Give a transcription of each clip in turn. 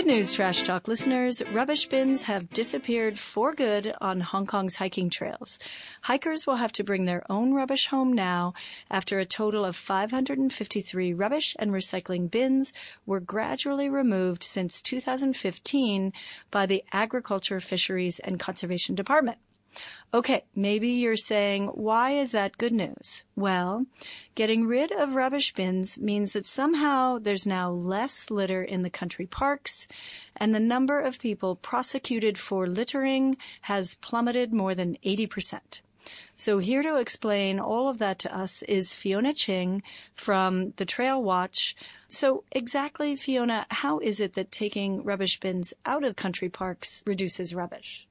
Good news, Trash Talk listeners. Rubbish bins have disappeared for good on Hong Kong's hiking trails. Hikers will have to bring their own rubbish home now after a total of 553 rubbish and recycling bins were gradually removed since 2015 by the Agriculture, Fisheries and Conservation Department. Okay, maybe you're saying, why is that good news? Well, getting rid of rubbish bins means that somehow there's now less litter in the country parks, and the number of people prosecuted for littering has plummeted more than 80%. So here to explain all of that to us is Fiona Ching from the Trail Watch. So exactly, Fiona, how is it that taking rubbish bins out of country parks reduces rubbish?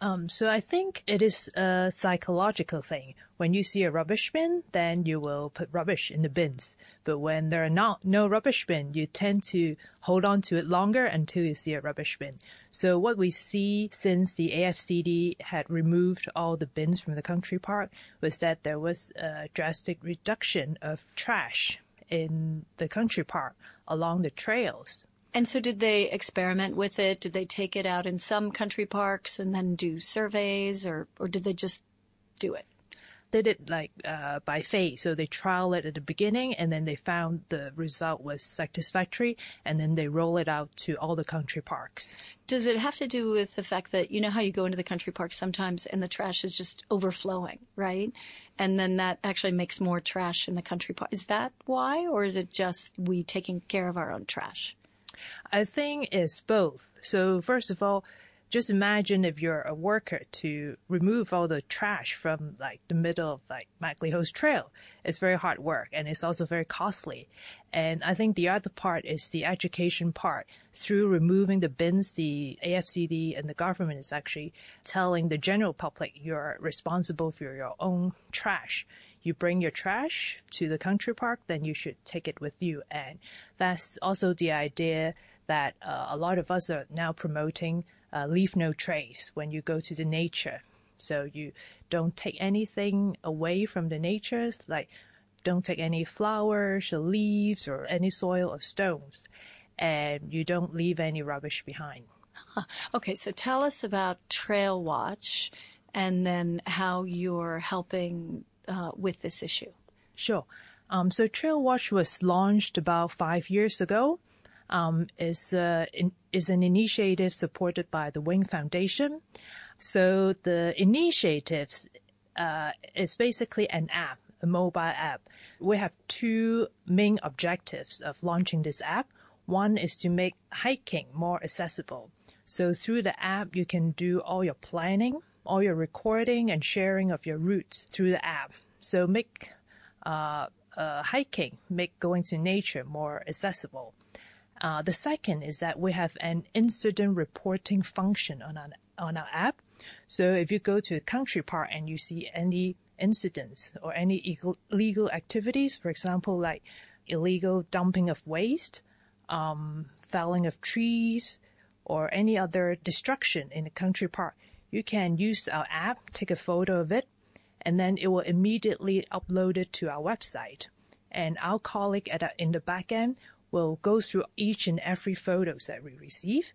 Um, so I think it is a psychological thing. When you see a rubbish bin, then you will put rubbish in the bins. But when there are not no rubbish bin, you tend to hold on to it longer until you see a rubbish bin. So what we see since the AFCD had removed all the bins from the country park was that there was a drastic reduction of trash in the country park along the trails. And so did they experiment with it? Did they take it out in some country parks and then do surveys or, or did they just do it? They did like uh, by phase. So they trial it at the beginning and then they found the result was satisfactory and then they roll it out to all the country parks. Does it have to do with the fact that, you know how you go into the country park sometimes and the trash is just overflowing, right? And then that actually makes more trash in the country park. Is that why or is it just we taking care of our own trash? I think it's both. So first of all, just imagine if you're a worker to remove all the trash from like the middle of like MacLehose Trail. It's very hard work and it's also very costly. And I think the other part is the education part. Through removing the bins, the AFCD and the government is actually telling the general public you're responsible for your own trash you bring your trash to the country park, then you should take it with you. And that's also the idea that uh, a lot of us are now promoting uh, leave no trace when you go to the nature. So you don't take anything away from the nature, like don't take any flowers or leaves or any soil or stones, and you don't leave any rubbish behind. Okay, so tell us about Trail Watch and then how you're helping uh, with this issue. Sure. Um, so Trail Watch was launched about five years ago. Um, is uh, is an initiative supported by the Wing Foundation. So the initiatives uh, is basically an app, a mobile app. We have two main objectives of launching this app. One is to make hiking more accessible. So through the app, you can do all your planning, all your recording and sharing of your routes through the app. So make uh, uh, hiking, make going to nature more accessible. Uh, the second is that we have an incident reporting function on our, on our app. So if you go to a country park and you see any incidents or any illegal activities, for example, like illegal dumping of waste, um, felling of trees, or any other destruction in a country park, you can use our app, take a photo of it, and then it will immediately upload it to our website. And our colleague at, in the back end will go through each and every photos that we receive.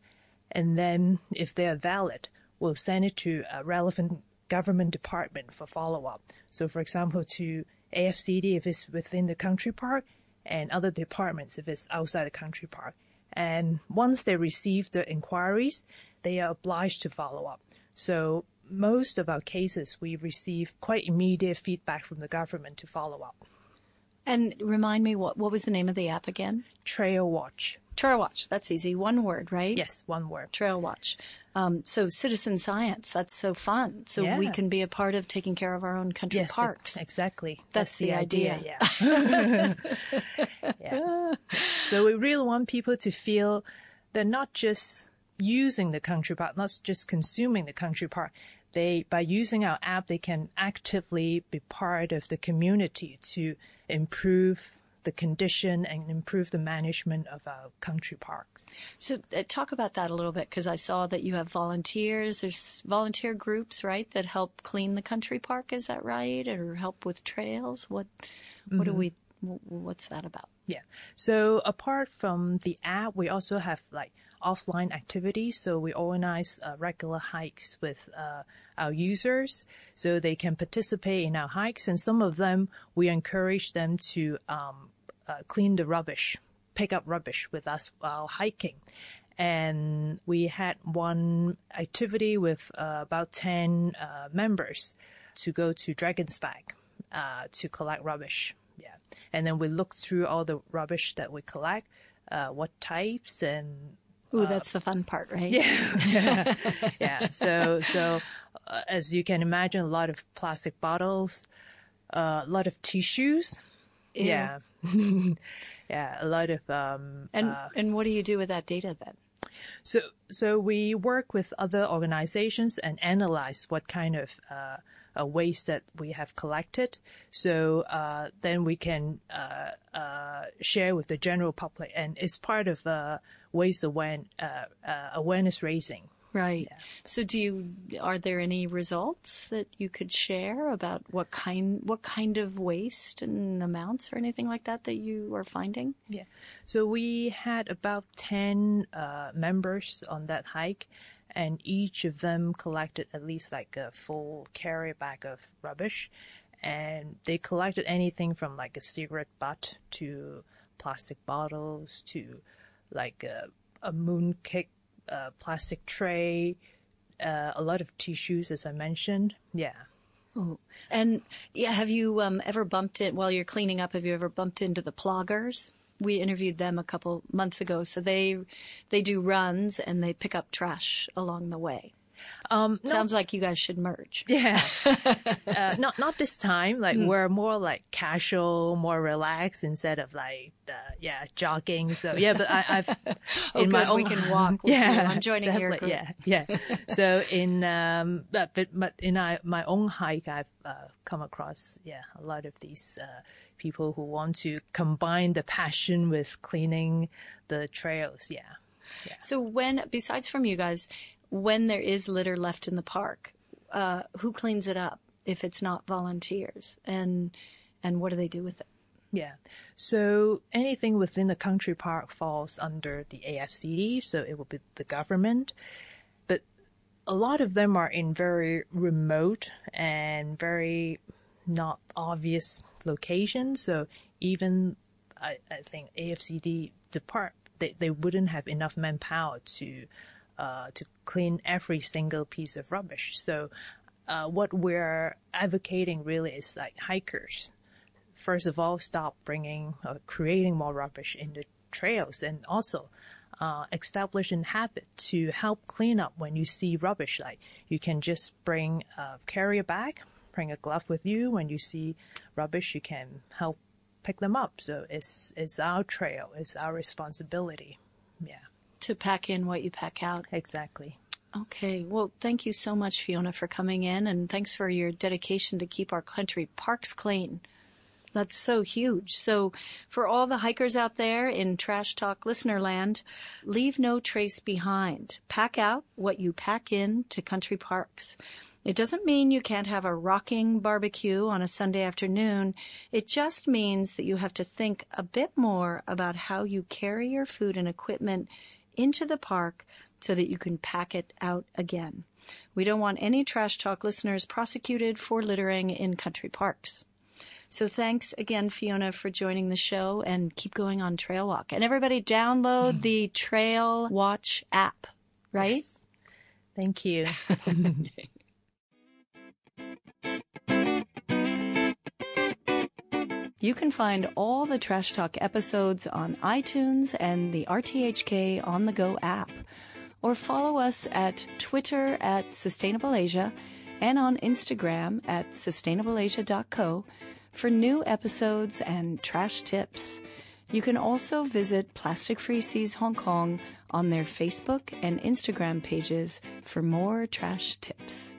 And then if they are valid, we'll send it to a relevant government department for follow up. So for example, to AFCD if it's within the country park and other departments if it's outside the country park. And once they receive the inquiries, they are obliged to follow up. So most of our cases, we receive quite immediate feedback from the government to follow up. And remind me, what, what was the name of the app again? Trail Watch. Trail Watch. That's easy. One word, right? Yes, one word. Trail Watch. Um, so citizen science. That's so fun. So yeah. we can be a part of taking care of our own country yes, parks. Exactly. That's, That's the, the, idea. idea. Yeah. yeah. So we really want people to feel they're not just using the country park, not just consuming the country park. They, by using our app, they can actively be part of the community to improve the condition and improve the management of our country parks. So uh, talk about that a little bit because I saw that you have volunteers. There's volunteer groups, right, that help clean the country park. Is that right? Or help with trails? What, what mm-hmm. do we, what's that about? Yeah. So apart from the app, we also have like offline activities. So we organize uh, regular hikes with uh, our users so they can participate in our hikes. And some of them, we encourage them to um, uh, clean the rubbish, pick up rubbish with us while hiking. And we had one activity with uh, about 10 uh, members to go to Dragon's Back uh, to collect rubbish. Yeah. And then we look through all the rubbish that we collect, what types and Ooh, that's the fun part, right? Yeah. yeah. So, so uh, as you can imagine, a lot of plastic bottles, uh, a lot of tissues. Ew. Yeah. yeah. A lot of, um, and, uh, and what do you do with that data then? So, so we work with other organizations and analyze what kind of, uh, waste that we have collected. So uh, then we can uh, uh share with the general public, and it's part of uh, waste awareness, uh, awareness raising. Right. Yeah. So do you are there any results that you could share about what kind what kind of waste and amounts or anything like that that you are finding? Yeah. So we had about 10 uh, members on that hike and each of them collected at least like a full carry bag of rubbish and they collected anything from like a cigarette butt to plastic bottles to like a, a mooncake plastic tray, uh, a lot of tissues, as I mentioned. Yeah. Oh, and yeah, have you um, ever bumped it while you're cleaning up? Have you ever bumped into the ploggers? We interviewed them a couple months ago. So they they do runs and they pick up trash along the way. Um, Sounds like you guys should merge. Yeah. uh, not, not this time. Like mm. we're more like casual, more relaxed instead of like, uh, yeah, jogging. So yeah, but I, have oh, in good, my own, we can walk. yeah. I'm joining your group. Yeah. Yeah. so in, um, but, but in I, my own hike, I've, uh, come across, yeah, a lot of these, uh, people who want to combine the passion with cleaning the trails. Yeah. Yeah. So when, besides from you guys, when there is litter left in the park, uh, who cleans it up if it's not volunteers, and and what do they do with it? Yeah. So anything within the country park falls under the AFCD, so it will be the government. But a lot of them are in very remote and very not obvious locations. So even I, I think AFCD depart they, they wouldn't have enough manpower to uh, to clean every single piece of rubbish. So, uh, what we're advocating really is like hikers. First of all, stop bringing, uh, creating more rubbish in the trails, and also uh, establish a habit to help clean up when you see rubbish. Like you can just bring a carrier bag, bring a glove with you. When you see rubbish, you can help pick them up. So it's it's our trail, it's our responsibility. Yeah to pack in what you pack out. Exactly. Okay. Well, thank you so much, Fiona, for coming in, and thanks for your dedication to keep our country parks clean. That's so huge. So, for all the hikers out there in Trash Talk listener land, leave no trace behind. Pack out what you pack in to country parks. It doesn't mean you can't have a rocking barbecue on a Sunday afternoon. It just means that you have to think a bit more about how you carry your food and equipment into the park so that you can pack it out again. We don't want any trash talk listeners prosecuted for littering in country parks. So thanks again, Fiona, for joining the show and keep going on Trail Walk. And everybody download the Trail Watch app, right? Yes. Thank you. You can find all the Trash Talk episodes on iTunes and the RTHK On The Go app, or follow us at Twitter at Sustainable Asia and on Instagram at sustainableasia.co for new episodes and trash tips. You can also visit Plastic Free Seas Hong Kong on their Facebook and Instagram pages for more trash tips.